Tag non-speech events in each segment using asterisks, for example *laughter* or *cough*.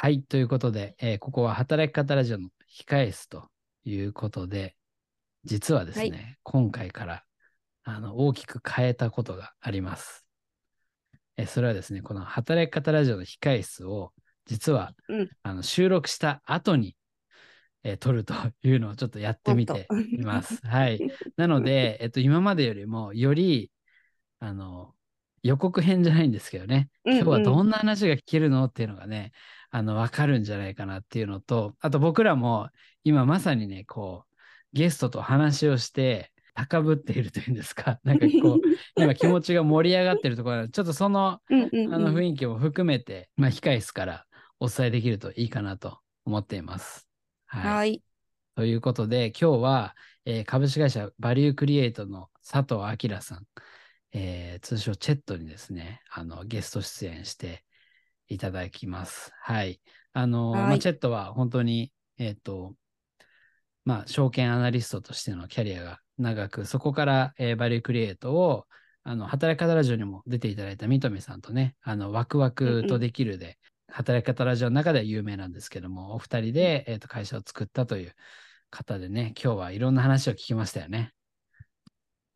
はい、ということで、えーここは働き方ラジオの控え室ということで、実はですね、はい今回からあの大きく変えたことがあります。えーそれはですね、この働き方ラジオの控え室を、実は、うんあの収録した後に、えー撮るというのをちょっとやってみています。はい。なので、えっと、今までよりもより、あの、予告編じゃないんですけどね、うんうん今日はどんな話が聞けるのっていうのがね、あの、わかるんじゃないかなっていうのと、あと僕らも今まさにね、こう、ゲストと話をして、高ぶっているというんですか、*laughs* なんかこう、今気持ちが盛り上がってるところなのでちょっとその、うんうんうんあの雰囲気も含めて、まあ、控え室からお伝えできるといいかなと思っています。はい。はい。ということで、今日は、えー株式会社バリュークリエイトの佐藤明さん、えー通称チェットにですね、あのゲスト出演していただきます。はい。あの、はいまあ、チェットは本当に、えっ、と、まあ、証券アナリストとしてのキャリアが長く、そこから、えーバリュークリエイトを、あの、働き方ラジオにも出ていただいた三富さんとね、あの、ワクワクとできるで、働き方ラジオの中では有名なんですけども、お二人で、えーと会社を作ったという方でね、今日はいろんな話を聞きましたよね。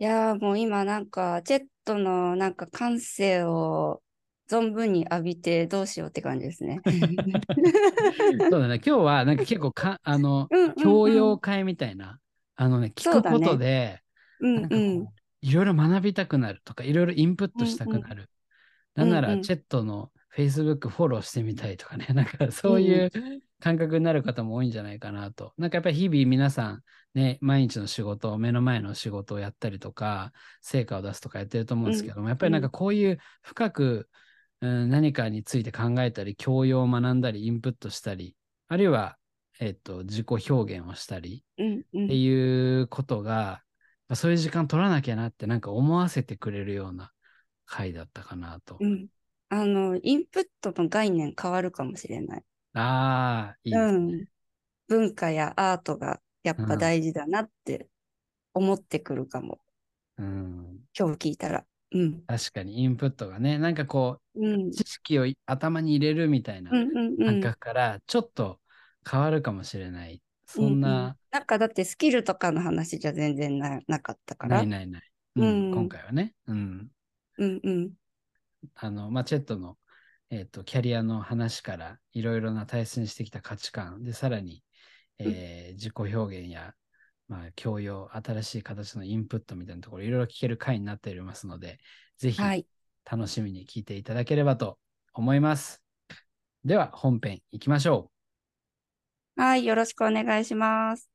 いやーもう今なんか、チェットのなんか感性を存分に浴びてどうしようって感じですね。*laughs* そうだね、今日はなんか結構か、あの、うんうんうん教養会みたいな、あのね、聞くことで、うんう、うん。いろいろ学びたくなるとか、いろいろインプットしたくなる。なんなら、うんうんチェットの Facebook フォローしてみたいとかね、なんかそういう感覚になる方も多いんじゃないかなと。なんかやっぱり日々皆さん、ね、毎日の仕事、目の前の仕事をやったりとか、成果を出すとかやってると思うんですけども、やっぱりなんかこういう深く、うん、何かについて考えたり、教養を学んだり、インプットしたり、あるいは、えっと、自己表現をしたり、うんうんっていうことが、まあそういう時間取らなきゃなってなんか思わせてくれるような回だったかなと。うん。あの、インプットの概念変わるかもしれない。ああ、いいですね。うん。文化やアートがやっぱ大事だなって思ってくるかも。うん。今日聞いたら。うん。確かにインプットがね、なんかこうんう、。知識を頭に入れるみたいな。感覚からちょっと変わるかもしれない。そんうんうんな、なんかだってスキルとかの話じゃ全然ななかったから。ないないない。うんうん今回はね。うん。うんうん。あの、まあ、チェットの、えっと、キャリアの話からいろいろな大切にしてきた価値観で、さらに、えー自己表現や、まあ、教養、新しい形のインプットみたいなところ、いろいろ聞ける回になっておりますので、ぜひはい。楽しみに聞いていただければと思います。では、本編行きましょはい。よろしくお願いします。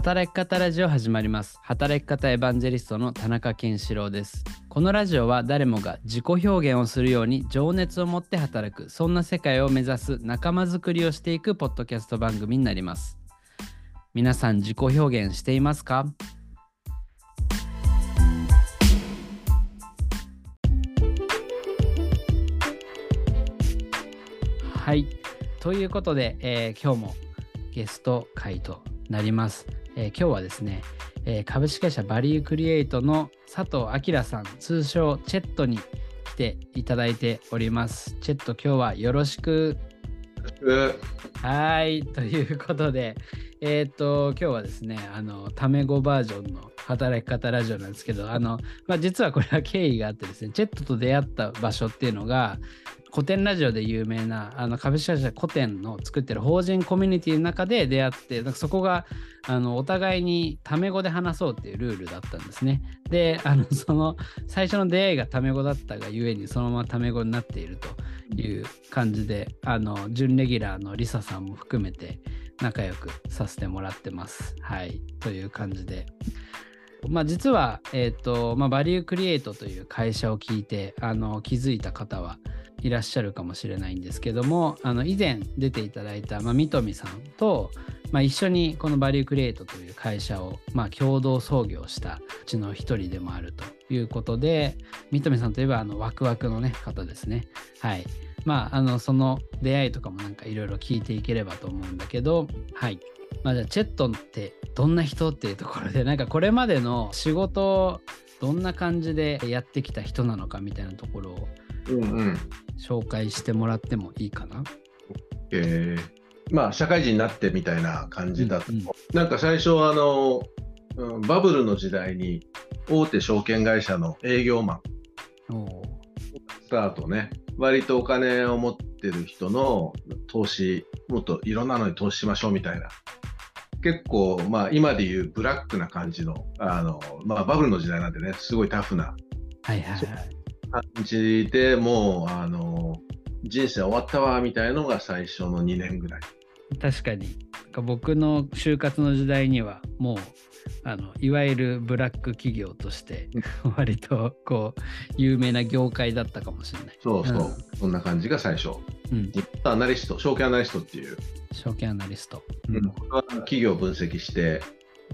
働き方ラジオ始まります。働き方エヴァンジェリストの田中健志郎です。このラジオは誰もが自己表現をするように情熱を持って働く、そんな世界を目指す仲間づくりをしていくポッドキャスト番組になります。皆さん自己表現していますか？はい。ということで、えー今日もゲスト会となります。えー今日はですね、えー株式会社バリュークリエイトの佐藤明さん、通称チェットに来ていただいております。チェット、今日はよろしく。はい。ということで、えっ、と、今日はですね、あの、タメ語バージョンの働き方ラジオなんですけど、あの、まあ、実はこれは経緯があってですね、チェットと出会った場所っていうのが、古典ラジオで有名なあの株式会社古典の作ってる法人コミュニティの中で出会ってかそこがあのお互いにタメ語で話そうっていうルールだったんですね。であのその最初の出会いがタメ語だったがゆえにそのままタメ語になっているという感じであの準レギュラーのリサさんも含めて仲良くさせてもらってます。はいという感じで。まあ、実は、えーとまあ、バリュークリエイトという会社を聞いてあの気づいた方はいらっしゃるかもしれないんですけどもあの以前出ていただいた、まあ、三富さんと、まあ、一緒にこのバリュークリエイトという会社を、まあ、共同創業したうちの一人でもあるということで三富さんといえばあのワクワクの、ね、方ですね。はいまあ、あのその出会いとかもなんかいろいろ聞いていければと思うんだけど、はい。まあ、じゃあチェットンってどんな人っていうところで *laughs* なんかこれまでの仕事どんな感じでやってきた人なのかみたいなところをうんうん。紹介してもらってもいいかな？えー。まあ社会人になってみたいな感じだと、う。んうん。なんか最初あの、うんバブルの時代に大手証券会社の営業マンスタートね割とお金を持ってる人の投資もっといろんなのに投資しましょうみたいな結構まあ今でいうブラックな感じのあの、まあ、バブルの時代なんでねすごいタフなはいはいはい。感じでもうあの人生終わったわみたいのが最初の2年ぐらい。確かにか僕の就活の時代にはもうあのいわゆるブラック企業として割とこう有名な業界だったかもしれない。そうそう、うん。そんな感じが最初。うん、アナリスト、証券アナリストっていう、証券アナリスト。うん。企業を分析して、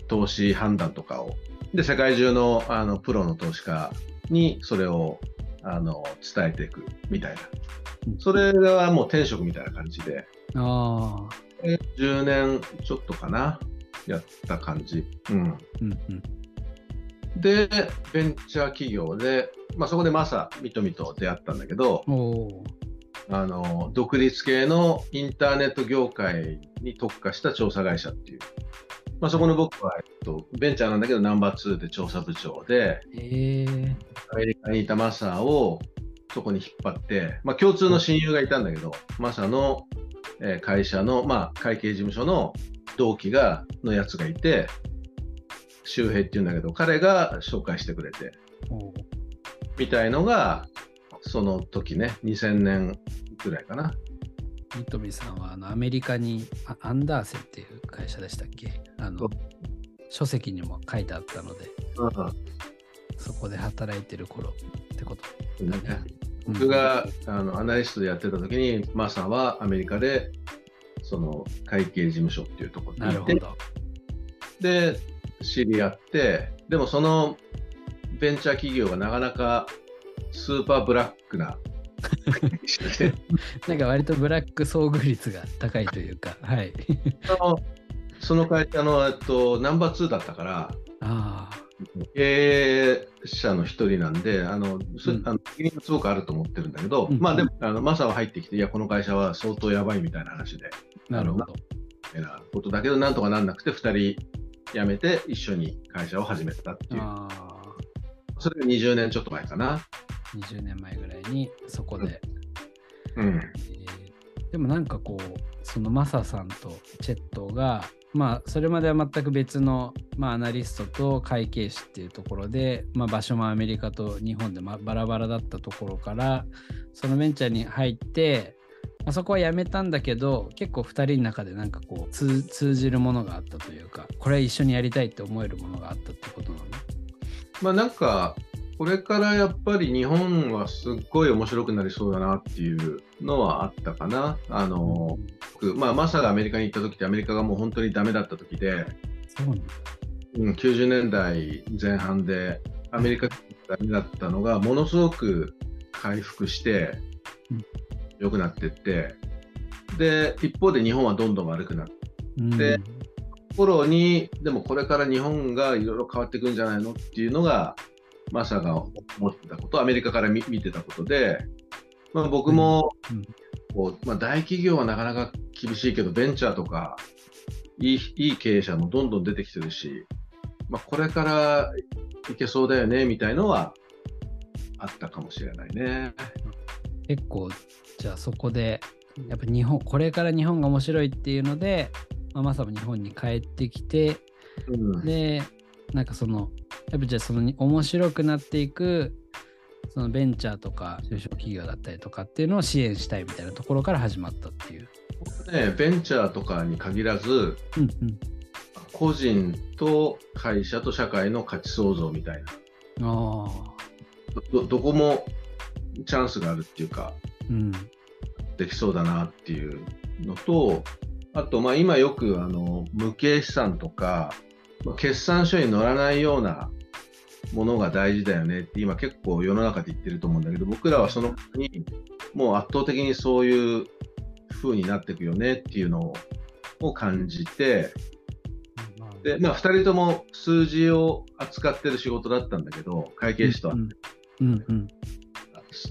投資判断とかを、で、世界中のあのプロの投資家にそれをあの伝えていくみたいな。うん。それはもう転職みたいな感じで、ああ、で10年ちょっとかな、やった感じ。うん、うんうん。で、ベンチャー企業で、まあ、そこでマサ、ミトミと出会ったんだけど、あの独立系のインターネット業界に特化した調査会社っていう、まあ、そこの僕は、えっと、ベンチャーなんだけどナンバー2で調査部長でアメリカにいたマサをそこに引っ張って、まあ、共通の親友がいたんだけど、マサの、えー会社の、まあ、会計事務所の同期がのやつがいて周平っていうんだけど彼が紹介してくれてみたいのがその時ね2000年ぐらいかな。三富さんはあのアメリカにあアンダーセっていう会社でしたっけ？あの書籍にも書いてあったので、うんそこで働いてる頃ってことだね。僕があのアナリストでやってた時に、マサはアメリカでその会計事務所っていうところにいて、なるほど。で、知り合って、でもそのベンチャー企業がなかなかスーパーブラックな *laughs* なんか割とブラック遭遇率が高いというか、はい。そのその会社の、えっと、ナンバー2だったから、ああ、経営者の一人なんで、あの、そうんあの責任がすごくあると思ってるんだけど、うんまあでも、あのマサは入ってきて、いや、この会社は相当やばいみたいな話で、なるほど。みたいなことだけど、なんとかなんなくて、2人辞めて、一緒に会社を始めたっていう、それが20年ちょっと前かな。20年前ぐらいにそこで。うん。えーでもなんかこう、そのマサさんとチェットが、まあそれまでは全く別の、まあ、アナリストと会計士っていうところで、まあ、場所もアメリカと日本でまバラバラだったところからそのベンチャーに入って、まあ、そこは辞めたんだけど結構2人の中でなんかこう通通じるものがあったというかこれは一緒にやりたいって思えるものがあったってことなの？まあなんか、これからやっぱり日本はすっごい面白くなりそうだなっていうのはあったかな。あの、僕まあ、マサがアメリカに行った時ってアメリカがもう本当にダメだった時で、そうなんだ。うん、90年代前半でアメリカがダメだったのがものすごく回復してうん。良くなってって、で、一方で日本はどんどん悪くなって。うん。で頃に、でもこれから日本がいろいろ変わっていくんじゃないのっていうのが、マサが思ってたこと、アメリカから見見てたことで、まあ、僕もうんこう、まあ、大企業はなかなか厳しいけど、ベンチャーとかいい、いい経営者もどんどん出てきてるし、まあ、これからいけそうだよねみたいのはあったかもしれないね。結構じゃあそこでやっぱ日本これから日本が面白いっていうので、まあ、マサも日本に帰ってきてうんでなんかそのやっぱじゃあそのに面白くなっていくそのベンチャーとか中小企業だったりとかっていうのを支援したいみたいなところから始まったっていう。ね、ベンチャーとかに限らず、うんうん、個人と会社と社会の価値創造みたいな。ああ、どどこもチャンスがあるっていうか、うん、できそうだなっていうのと、あと、まあ、今よくあの無形資産とか、まあ決算書に載らないようなものが大事だよね。って今結構世の中で言ってると思うんだけど、僕らはそのにもう圧倒的にそういう風になっていくよねっていうのを感じて、で、まあ、2人とも数字を扱ってる仕事だったんだけど、会計士とは。うん。うん。うん。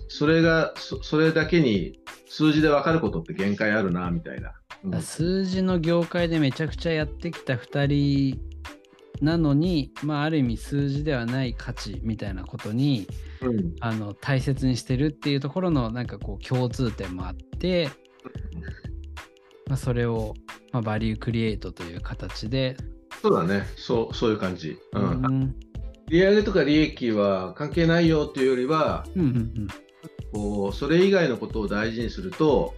それがそ、それだけに数字で分かることって限界あるな、みたいな。うん。数字の業界でめちゃくちゃやってきた2人なのに、まあ、ある意味数字ではない価値みたいなことにうん。あの大切にしてるっていうところのなんかこう共通点もあって、まあ、それを、まあ、バリュークリエイトという形で、そうだね。そう、そういう感じ。ううん。んうん。利上げとか利益は関係ないよっていうよりは、うんうん。こうそれ以外のことを大事にすると、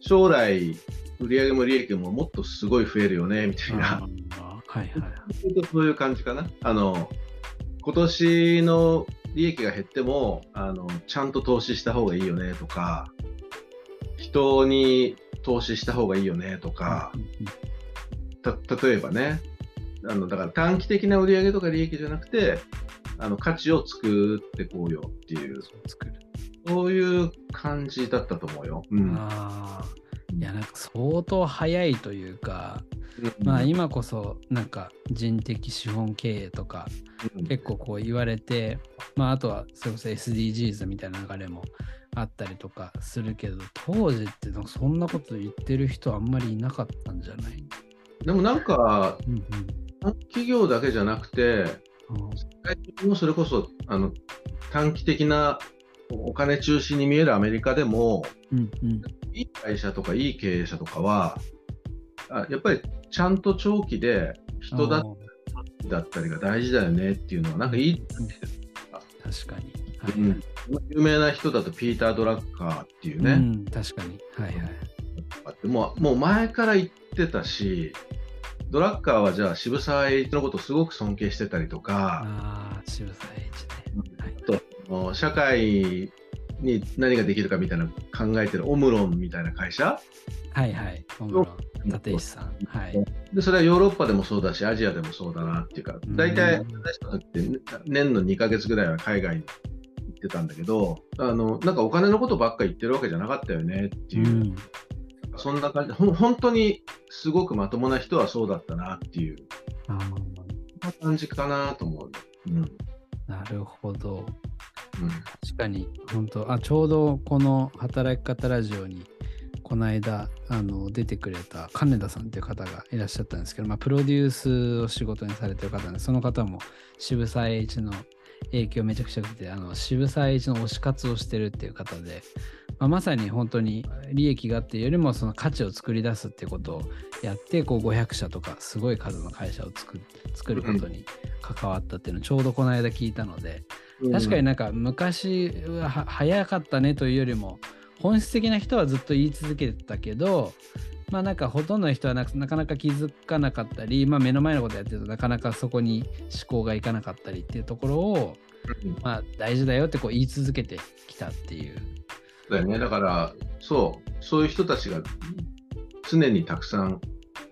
将来、売上も利益ももっとすごい増えるよねみたいな、あーはいはい。そういう感じかな。あの今年の利益が減ってもあの、ちゃんと投資した方がいいよねとか、人に投資した方がいいよねとか、た例えばねあの、だから短期的な売上とか利益じゃなくて、あの価値を作ってこうよっていう、そう作る。そういう感じだったと思うよ。うん。あー。いやなんか相当早いというか、うんまあ今こそなんか人的資本経営とかうん。結構こう言われて、まああとはそれこそ SDGs みたいな流れもあったりとかするけど、当時ってなんかそんなこと言ってる人あんまりいなかったんじゃない？でもなんか、うんうん。企業だけじゃなくて、あー最近もそれこそあの短期的なお金中心に見えるアメリカでも、うんうん。いい会社とかいい経営者とかは、あやっぱりちゃんと長期で人だったりが大事だよねっていうのは、なんかいい、うん確かに。はい、うん。有名な人だとピーター・ドラッカーっていうね、うん、確かに。はいはい。もうもう前から言ってたし、ドラッカーはじゃあ渋沢栄一のことをすごく尊敬してたりとか、ああ、渋沢栄一ね。はい。あと社会に何ができるかみたいなの考えてるオムロンみたいな会社？はいはい。小室立石さん。はい。でそれはヨーロッパでもそうだしアジアでもそうだなっていうかうん大体私たちって年の2ヶ月ぐらいは海外に行ってたんだけどあのなんかお金のことばっか言ってるわけじゃなかったよねっていう、うんそんな感じほん本当にすごくまともな人はそうだったなっていう感じかなと思う。うんなるほど。確かに、本当あ、ちょうどこの働き方ラジオに、この間、あの、出てくれた金田さんっていう方がいらっしゃったんですけど、まあ、プロデュースを仕事にされてる方で、その方も渋沢栄一の影響めちゃくちゃ受けて、あの、渋沢栄一の推し活をしてるっていう方で、まあ、まさに本当に利益があってよりも、その価値を作り出すっていうことをやって、こう、500社とか、すごい数の会社を作ることに関わったっていうのをちょうどこの間聞いたので、確かになんか昔はは早かったねというよりも本質的な人はずっと言い続けてたけどまあなんかほとんどの人はななかなか気づかなかったり、まあ、目の前のことやってるとなかなかそこに思考がいかなかったりっていうところを、うんまあ、大事だよってこう言い続けてきたっていう。だよね。だから、そう、そういう人たちが常にたくさん、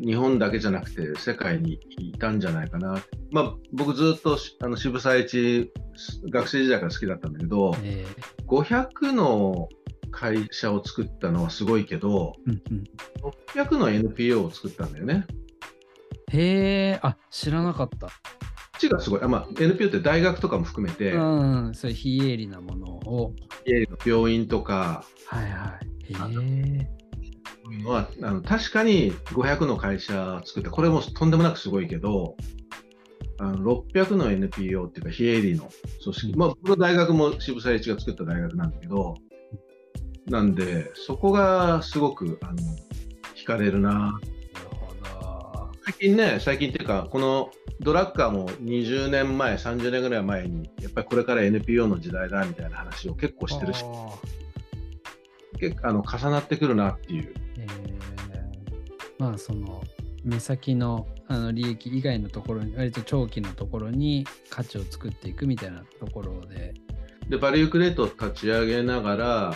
日本だけじゃなくて世界にいたんじゃないかな。まあ、僕ずっとしあの渋沢栄一、学生時代から好きだったんだけど、え500の会社を作ったのはすごいけど、ーうんうん、600の NPO を作ったんだよね。へえあ知らなかった。こっちがすごい。あまあ、NPO って大学とかも含めて、うんそういう非営利なものを。家の病院とか、はいはい。へえ。はあの確かに500の会社作って、これもとん。でもなくすごいけど、あの600の NPO っていうか、非営利の組織、まあ、僕の大学も渋沢栄一が作った大学なん。だけど、なん。で、そこがすごくあの惹かれるな。最近ね、最近っていうか、このドラッカーも20年前、30年ぐらい前に、やっぱりこれから NPO の時代だみたいな話を結構してるし、結構あの重なってくるなっていう。えーまあその目先のあの利益以外のところに割と長期のところに価値を作っていくみたいなところで、で、バリュークレートを立ち上げながら、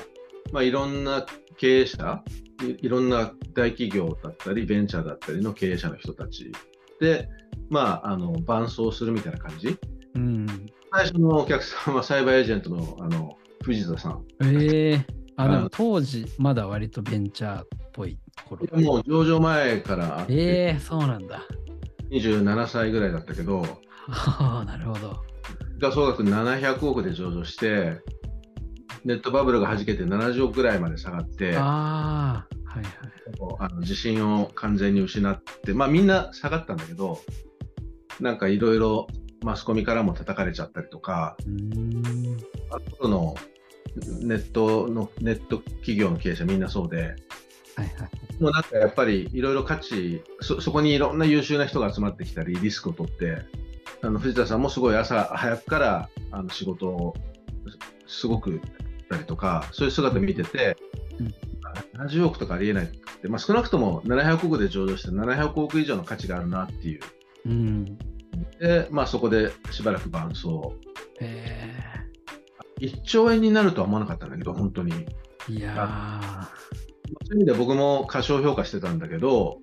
まあ、いろんな経営者い、いろんな大企業だったり、ベンチャーだったりの経営者の人たちで、まあ、あの伴走するみたいな感じ。うん、最初のお客さんはサイバーエージェントのあの藤田さん。ええあでもあの当時まだ割とベンチャーっぽい頃。もう上場前からあって、ええそうなんだ。27歳ぐらいだったけど、ああ、なるほど。時価総額700億で上場して、ネットバブルが弾けて70億ぐらいまで下がって、ああ、はいはい。あの自信を完全に失って、まあ、みんな下がったんだけど、なんかいろいろマスコミからも叩かれちゃったりとか。あとのネットのネット企業の経営者みんなそうで、はいはい。もうなんかやっぱりいろいろ価値そ、そこにいろんな優秀な人が集まってきたり、リスクを取って、あの藤田さんもすごい朝早くからあの仕事をすすごくたりとか、そういう姿見てて、うん70億とかありえないって、まあ、少なくとも700億で上場して700億以上の価値があるなっていう。うん。で、まあ、そこでしばらく伴走。え1兆円になるとは思わなかったんだけど、本当に。ー、いやそういう意味で僕も過小評価してたんだけど、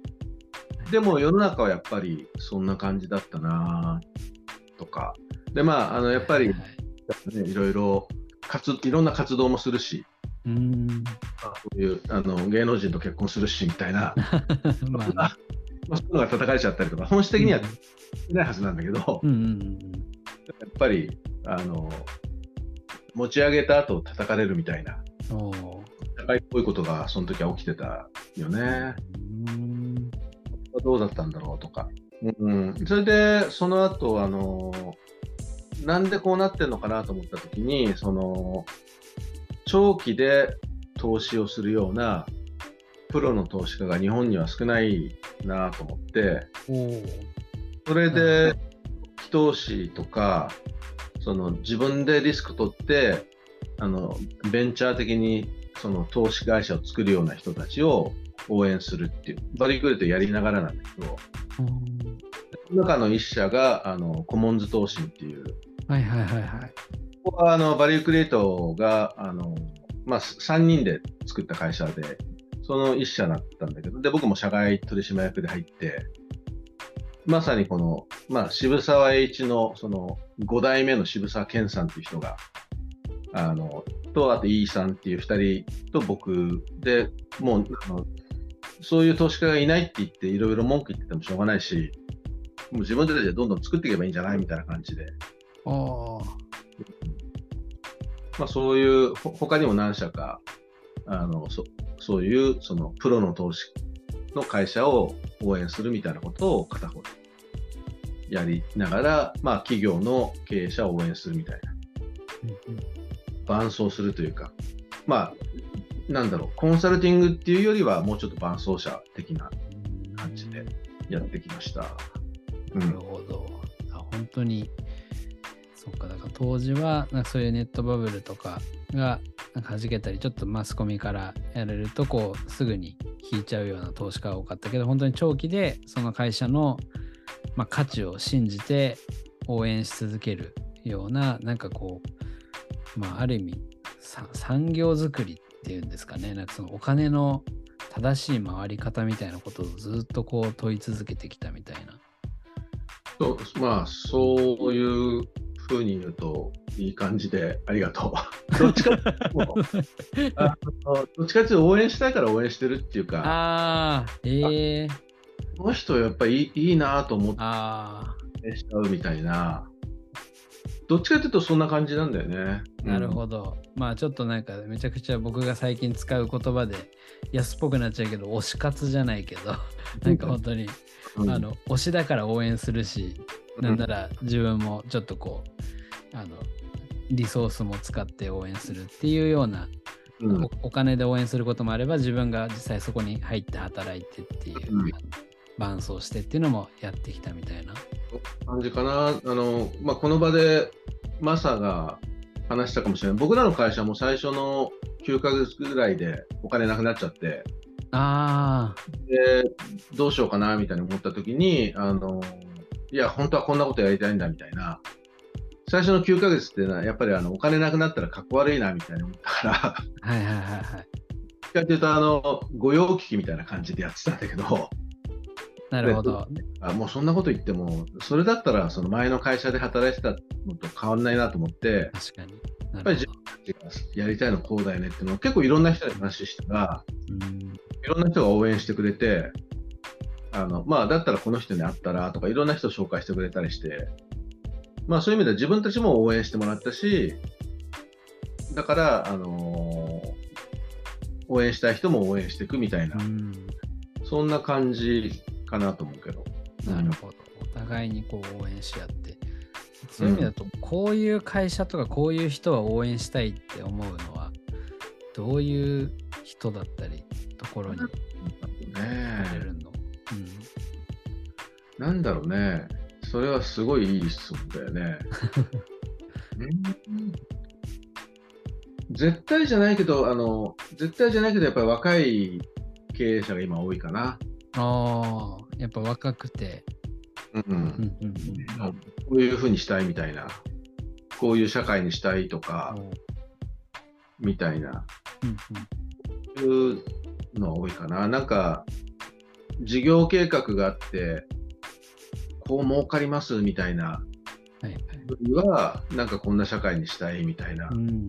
でも世の中はやっぱりそんな感じだったなとか、でまあ、あのーやっぱり、はねいろい。ろ活いろんな活動もするし、うーん。まあそういうあの芸能人と結婚するしみたいな、*laughs* まあね、まあ、そういうのが叩かれちゃったりとか、本質的にはないはずなんだけど、うんうんうん。やっぱりあの持ち上げた後叩かれるみたいな、社会っぽいことがその時は起きてたよね。うーん。どうだったんだろうとか。うん、それで、その後、あの、なんでこうなってんのかなと思ったときに、その、長期で投資をするようなプロの投資家が日本には少ないなと思って、それで、非投資とか、その自分でリスク取って、あの、ベンチャー的にその投資会社を作るような人たちを応援するっていう、バリークレートやりながらなんだけど、うんその中の一社があのコモンズ投信っていう、はいはいはいはい。ここはあのバリュークリエイトがあの、まあ、3人で作った会社で、その一社だったんだけど、で僕も社外取締役で入って、まさにこの、まあ、渋沢栄一のその5代目の渋沢健さんっていう人が、あのと、あと飯さんっていう2人と僕で、もうあのそういう投資家がいないって言って、いろいろ文句言っててもしょうがないし、もう自分たちでどんどん作っていけばいいんじゃないみたいな感じで、おーまあ、そういう、ほ他にも何社か、あのそそういうそのプロの投資の会社を応援するみたいなことを片方でやりながら、まあ、企業の経営者を応援するみたいな、伴走するというか、まあ、なんだろう、コンサルティングっていうよりは、もうちょっと伴走者的な感じでやってきました。うなるほど。あ本当に、そっか、だから当時は、なんかそういうネットバブルとかがなんか弾けたり、ちょっとマスコミからやれると、こう、すぐに引いちゃうような投資家が多かったけど、本当に長期でその会社の、まあ、価値を信じて応援し続けるような、なんかこう、まあ、ある意味、さ産業づくりっていうんですかね、なんかそのお金の正しい回り方みたいなことをずっとこう問い続けてきたみたいな。そうまあ、そういうふうに言うといい感じでありがとう。*laughs* どっちかっていうとあのどっちかっていうと応援したいから応援してるっていうか、ああ、ええこの人やっぱりいいいいなと思ってあしちゃうみたいな、どっちかっていうとそんな感じなんだよね。あ、なるほど。まあちょっとなんかめちゃくちゃ僕が最近使う言葉で安っぽくなっちゃうけど、推し活じゃないけど、なんか本当に、うん、あの、推しだから応援するし、なんなら自分もちょっとこう、あの、リソースも使って応援するっていうような、うん。おお金で応援することもあれば、自分が実際そこに入って働いてっていう、伴走してっていうのもやってきたみたいな。感じかな。あの、まあ、この場でマサが話したかもしれない。僕らの会社も最初の9ヶ月ぐらいでお金なくなっちゃって、あで、どうしようかなみたいに思った時に、あの、いや、本当はこんなことやりたいんだみたいな。最初の9ヶ月っていうのは、やっぱりあのお金なくなったらかっこ悪いなみたいに思ったから、あ、はいはいはいはい。かっていうと、あの、御用聞きみたいな感じでやってたんだけど、なるほど。あもうそんなこと言っても、それだったらその前の会社で働いてたのと変わんないなと思って、確かに。なやっぱりる自分たちがやりたいのこうだよねっていうのを結構いろんな人に話したら、うんいろんな人が応援してくれて、あのまあ、だったらこの人に会ったらとか、いろんな人を紹介してくれたりして、まあ、そういう意味では自分たちも応援してもらったし、だから、あのー応援したい人も応援していくみたいな、うんそんな感じかなと思うけど。なるほど。お互いにこう応援し合って。そういう意味だと、こういう会社とかこういう人は応援したいって思うのは、どういう人だったり、ところにれるの、えなんだろうね。それはすごいいい質問だよね。*laughs* うん絶対じゃないけど、あの、絶対じゃないけど、やっぱり若い経営者が今多いかな。ああ、やっぱ若くて。うん。うんうんこういうふうにしたいみたいな、こういう社会にしたいとうんか、みたいな、うんいうのは多いかな。なんか、事業計画があって、こう儲かりますみたいな、はいはい。は、なんかこんな社会にしたいみたいな。うん。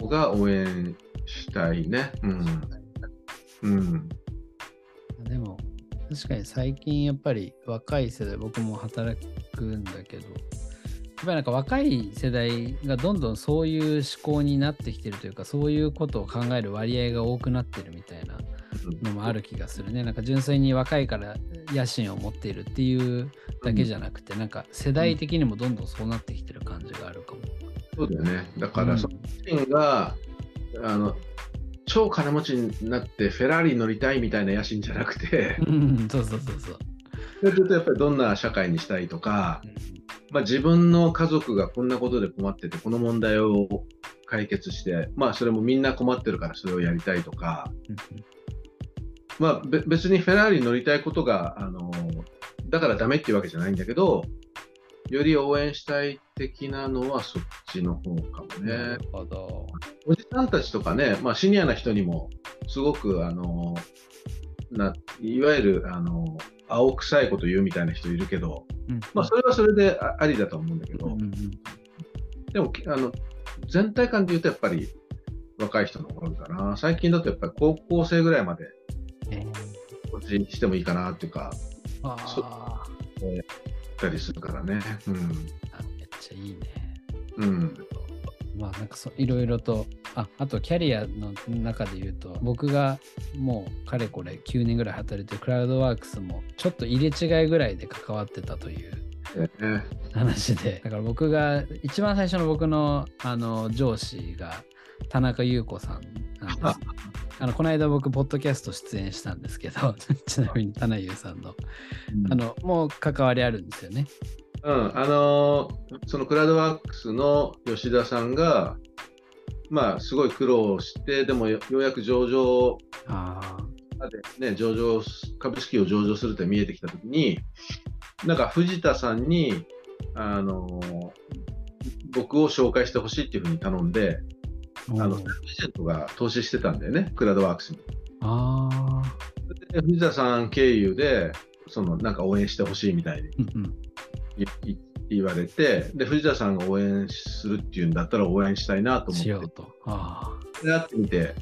のが応援したいね。うん。うん。でも確かに最近やっぱり若い世代僕も働くんだけどやっぱりなんか若い世代がどんどんそういう思考になってきてるというかそういうことを考える割合が多くなってるみたいなのもある気がするねなんか純粋に若いから野心を持っているっていうだけじゃなくて、なんか世代的にもどんどんそうなってきてる感じがあるかも。そうだよね。だから、うんその人が、あの、超金持ちになってフェラーリに乗りたいみたいな野心じゃなくて、うん、そうそうそうそう。それとやっぱりどんな社会にしたいとか、まあ、自分の家族がこんなことで困ってて、この問題を解決して、まあ、それもみんな困ってるからそれをやりたいとか、まあ、べ別にフェラーリに乗りたいことが、あのだからダメっていうわけじゃないんだけど、より応援したい的なのはそっちの方かもねなる。ほど。おじさんたちとかね、まあ、シニアな人にも、すごく、あのないわゆる、あの青臭いこと言うみたいな人いるけど、うんまあ、それはそれであありだと思うんだけど、うんうんでもあの全体感で言うとやっぱり若い人の方が多いかな。最近だとやっぱり高校生ぐらいまでえーこっちにしてもいいかなっていうか、あそあ、たりするからね。あめっちゃいいね。うん。うん。まあなんかそいろいろとああとキャリアの中で言うと僕がもうかれこれ9年ぐらい働いてるクラウドワークスもちょっと入れ違いぐらいで関わってたというね話でだから僕が一番最初の僕のあの上司が田中優子さんなんです。*laughs* あのこの間僕ポッドキャスト出演したんですけど *laughs* ちなみに田中優さんの。あのもう関わりあるんですよね。うん、あのーそのクラウドワークスの吉田さんが、まあ、すごい苦労して、でもよようやく上場あまで、ね、上場す、株式を上場するって見えてきたときに、なんか藤田さんに、あのー僕を紹介してほしいっていうふうに頼んで、ああの、エージェントが投資してたんだよね、クラウドワークスに。あで藤田さん経由で、そのなんか応援してほしいみたいにーうんうん。いい言われてで、藤田さんが応援するっていうんだったら応援したいなと思っしようと。あて、やってみて、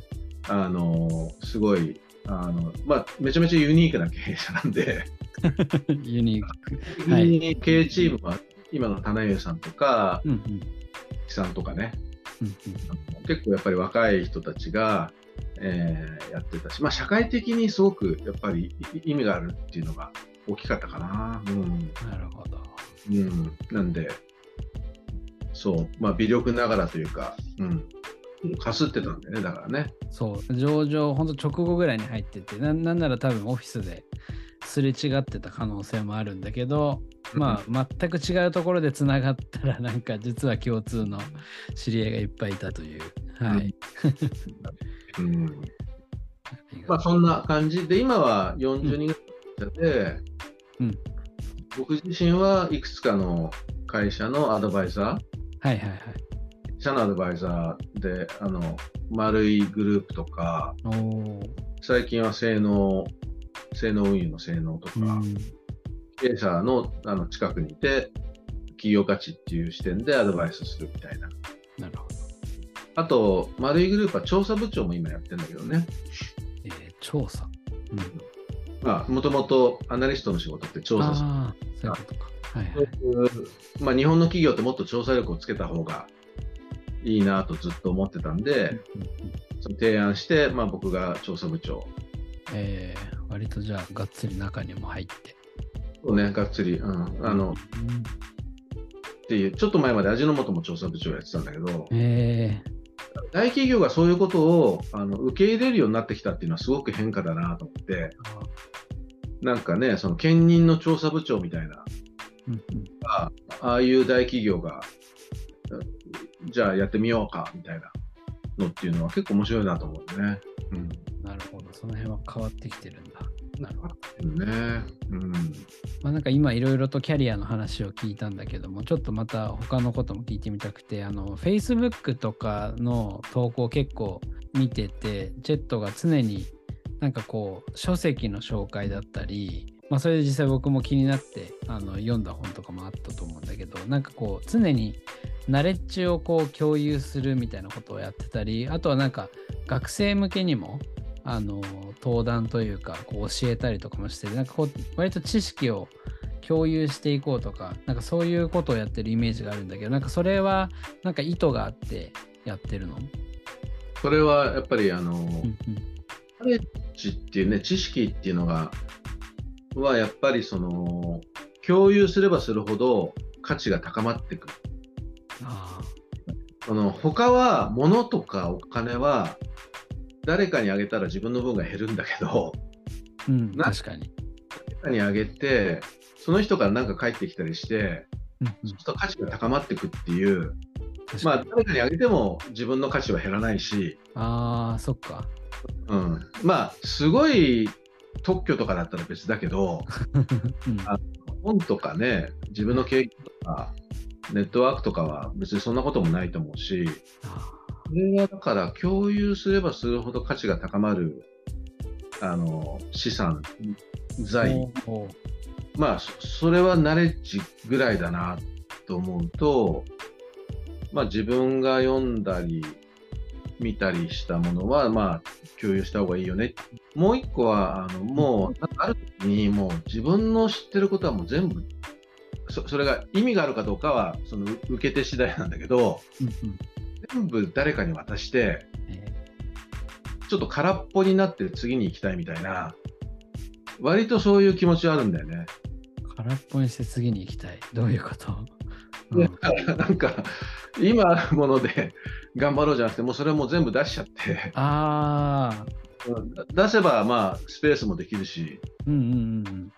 あのすごい、あのまあ、めちゃめちゃユニークな経営者なんで、あ *laughs* ユニーク。はい経営チームは今の棚家さんとか、うんうん。木さんとかね、結構やっぱり若い人たちが、えーやってたし、まあ、社会的にすごくやっぱりい意味があるっていうのが大きかったかな。うんなるほど。うん、なんで、そう、まあ、微力ながらというか、うん、かすってたんだよね、だからね。そう、上場、ほんと直後ぐらいに入ってて、ななんなら多分オフィスですれ違ってた可能性もあるんだけど、まあ、全く違うところでつながったら、なんか実は共通の知り合いがいっぱいいたという。はい。うん。*laughs* まあ、そんな感じで、今は40人ぐらいで、うん。僕自身はいくつかの会社のアドバイザー、はいはいはい。社のアドバイザーで、あの、丸いグループとか、最近は性能、性能運輸の性能とか、うん経営者のあの近くにいて、企業価値っていう視点でアドバイスするみたいな。なるほど。あと、丸いグループは調査部長も今やってるんだけどね。えー調査。まあ、もともとアナリストの仕事って調査する。ああ、そういうことか。はいはい。まあ、日本の企業ってもっと調査力をつけた方がいいなとずっと思ってたんで、うんうんその提案して、まあ、僕が調査部長えー、割とじゃあ、がっつり中にも入って。をね、がっつり、うん、あの、っていう、ちょっと前まで味の素も調査部長やってたんだけど、え大企業がそういうことをあの受け入れるようになってきたっていうのはすごく変化だなと思って、ー、なんかね、その兼任の調査部長みたいな、うんうんあああいう大企業が、うんじゃあやってみようかみたいなのっていうのは結構面白いなと思うね。うんなるほど、その辺は変わってきてるんだ。なるほど。ねうんまあ、なんか今いろいろとキャリアの話を聞いたんだけども、ちょっとまた他のことも聞いてみたくて、あの、Facebook とかの投稿結構見てて、ジェットが常になんかこう、書籍の紹介だったり、まあそれで実際僕も気になってあの読んだ本とかもあったと思うんだけど、なんかこう、常にナレッジをこう共有するみたいなことをやってたり、あとはなんか学生向けにも、あの登壇というかこう教えたりとかもしてなんかこう割と知識を共有していこうとかなんかそういうことをやってるイメージがあるんだけどなんかそれはなんか意図があってやってるの、それはやっぱりあの、うん。ナレッジっていうね、知識っていうのが、はやっぱりその、共有すればするほど価値が高まってくる。あその他は物とかお金は誰かにあげたら自分の分が減るんだけど、ーうん、な確かに、誰かにあげて、その人から何か返ってきたりして、うんそうすると価値が高まっていくっていう、まあ誰かにあげても自分の価値は減らないし、ああそっか。うん、まあすごい特許とかだったら別だけど、うん。あ本とかね、自分の経験とか、ネットワークとかは別にそんなこともないと思うし、あそれはだから共有すればするほど価値が高まるあの資産、ー財、まあそそれはナレッジぐらいだなと思うと、まあ自分が読んだり見たりしたものはまあ共有した方がいいよね。もう一個はあのもうなんかある時にもう自分の知ってることはもう全部そそれが意味があるかどうかはその受け手次第なんだけど全部誰かに渡してえちょっと空っぽになって次に行きたいみたいな割とそういう気持ちはあるんだよね。ー空っぽにして次に行きたいどういうこと、*laughs* なんか今あるもので頑張ろうじゃなくてもうそれも全部出しちゃって。ああ出せばまあスペースもできるし。うんうんうんうん。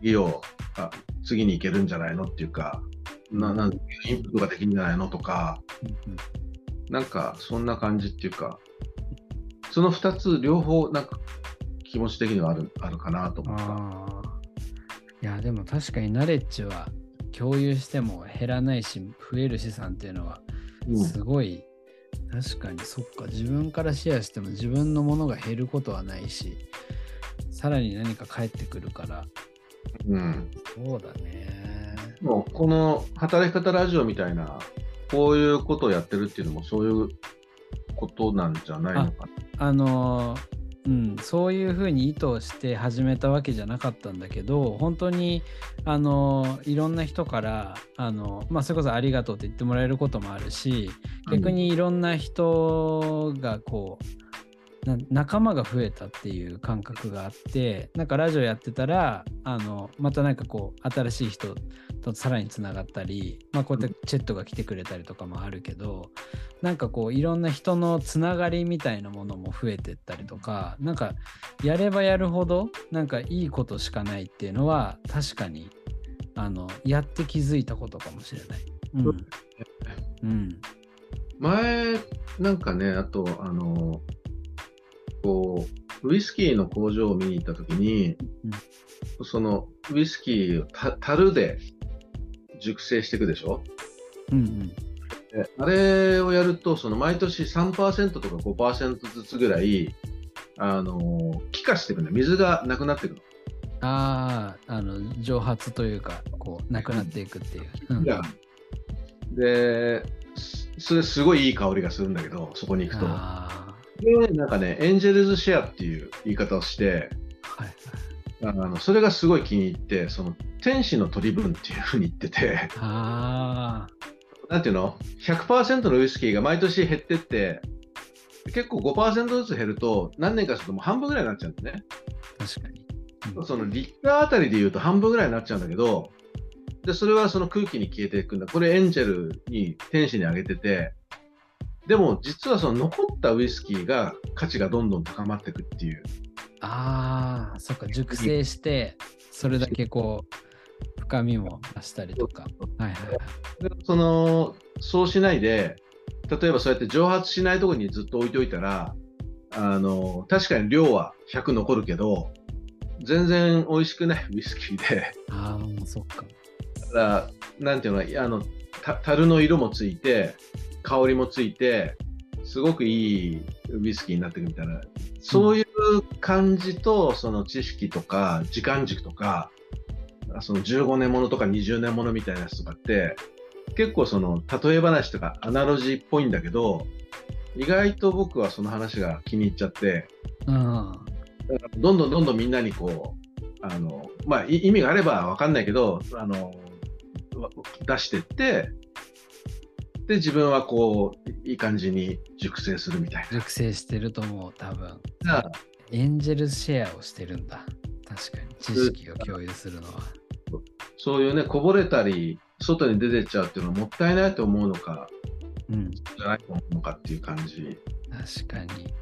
次をあ次に行けるんじゃないのっていうかななんインプットができるんじゃないのとか。うんうん。なんかそんな感じっていうか。その2つ両方なんか気持ち的にはあるあるかなと思った。いや、でも確かにナレッジは共有しても減らないし、増える資産っていうのはうんすごい、確かにそっか、自分からシェアしても自分のものが減ることはないし、さらに何か返ってくるから、うんそうだね。もうこの働き方ラジオみたいなこういうことをやってるっていうのもそういうことなんじゃないのかな。あのーうん、そういうふうに意図して始めたわけじゃなかったんだけど本当にあのーいろんな人からあの、まあ、それこそありがとうって言ってもらえることもあるし逆にいろんな人がこうな仲間が増えたっていう感覚があってなんかラジオやってたらあのまたなんかこう新しい人とさらにつながったり、まあ、こうやってチェットが来てくれたりとかもあるけどなんかこういろんな人のつながりみたいなものも増えてったりとかなんかやればやるほどなんかいいことしかないっていうのは確かにあのやって気づいたことかもしれない。うん。うん。前なんかねあとあのこうウイスキーの工場を見に行った時に、そのウイスキーをた樽で熟成していくでしょ？うんうん。であれをやるとその毎年3%とか5%ずつぐらいあの気化していくね水がなくなっていくの。あああの蒸発というかこうなくなっていくっていう。うん。いや。で、すそれすごいいい香りがするんだけど、そこに行くと。あでなんかね、エンジェルズシェアっていう言い方をして、ーはいあのそれがすごい気に入って、その天使の取り分っていうふうに言ってて、あなんていうの ?100% のウイスキーが毎年減ってって、結構5%ずつ減ると、何年かするともう半分ぐらいになっちゃうんだよね。あ、確かに。うんそのリッターあたりで言うと半分ぐらいになっちゃうんだけど、でそれはその空気に消えていくんだ。これエンジェルに、天使にあげてて、でも実はその残ったウイスキーが価値がどんどん高まっていくっていう。ああ、そっか、熟成して、それだけこう、深みも増したりとか。はいはいはい。そのそうしないで、例えばそうやって蒸発しないところにずっと置いておいたら、あの確かに量は100残るけど、全然美味しくない *laughs* ウイスキーで、ああ、もうそっか。だからなんていうのあのた樽の色もついて、香りもついて、すごくいいウイスキーになっていくみたいな、そういう感じと、その知識とか、時間軸とか、その15年ものとか20年ものみたいなやつとかって、結構その例え話とかアナロジーっぽいんだけど、意外と僕はその話が気に入っちゃって、うん。どんどんどんどんみんなにこう、あのまあ、い意味があれば分かんないけど、あのわ出してって、で、自分はこう、いい感じに熟成するみたい熟成してると思う、多分。な。エンジェルシェアをしてるんだ。確かに。知識を共有するのは。そういうね、こぼれたり、外に出てっちゃうっていうのはもったいないと思うのか、うん。じゃないと思うのかっていう感じ。確かに。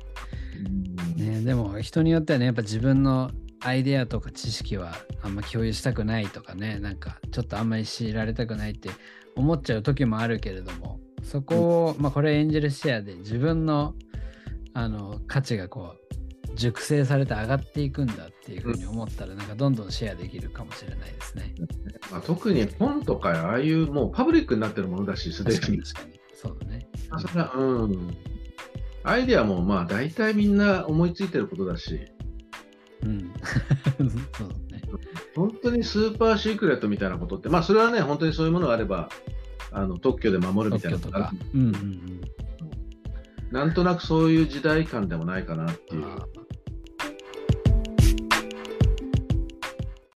うんね、でも人によってはねやっぱ自分のアイデアとか知識はあんま共有したくないとかねなんかちょっとあんまり強いられたくないって思っちゃう時もあるけれどもそこを、まあこれエンジェルシェアで自分のあの価値がこう熟成されて上がっていくんだっていうふうに思ったらなんかどんどんシェアできるかもしれないですね。まあ、特に本とかああいうもうパブリックになってるものだし、すでに確かに。そうだね。あそれはうん。アイデアもまあ大体みんな思いついてることだし、うん。そう。本当にスーパーシークレットみたいなことって、まあそれはね、本当にそういうものがあれば、あの特許で守るみたいなことか。うんうんうん。なんとなくそういう時代感でもないかなっていう。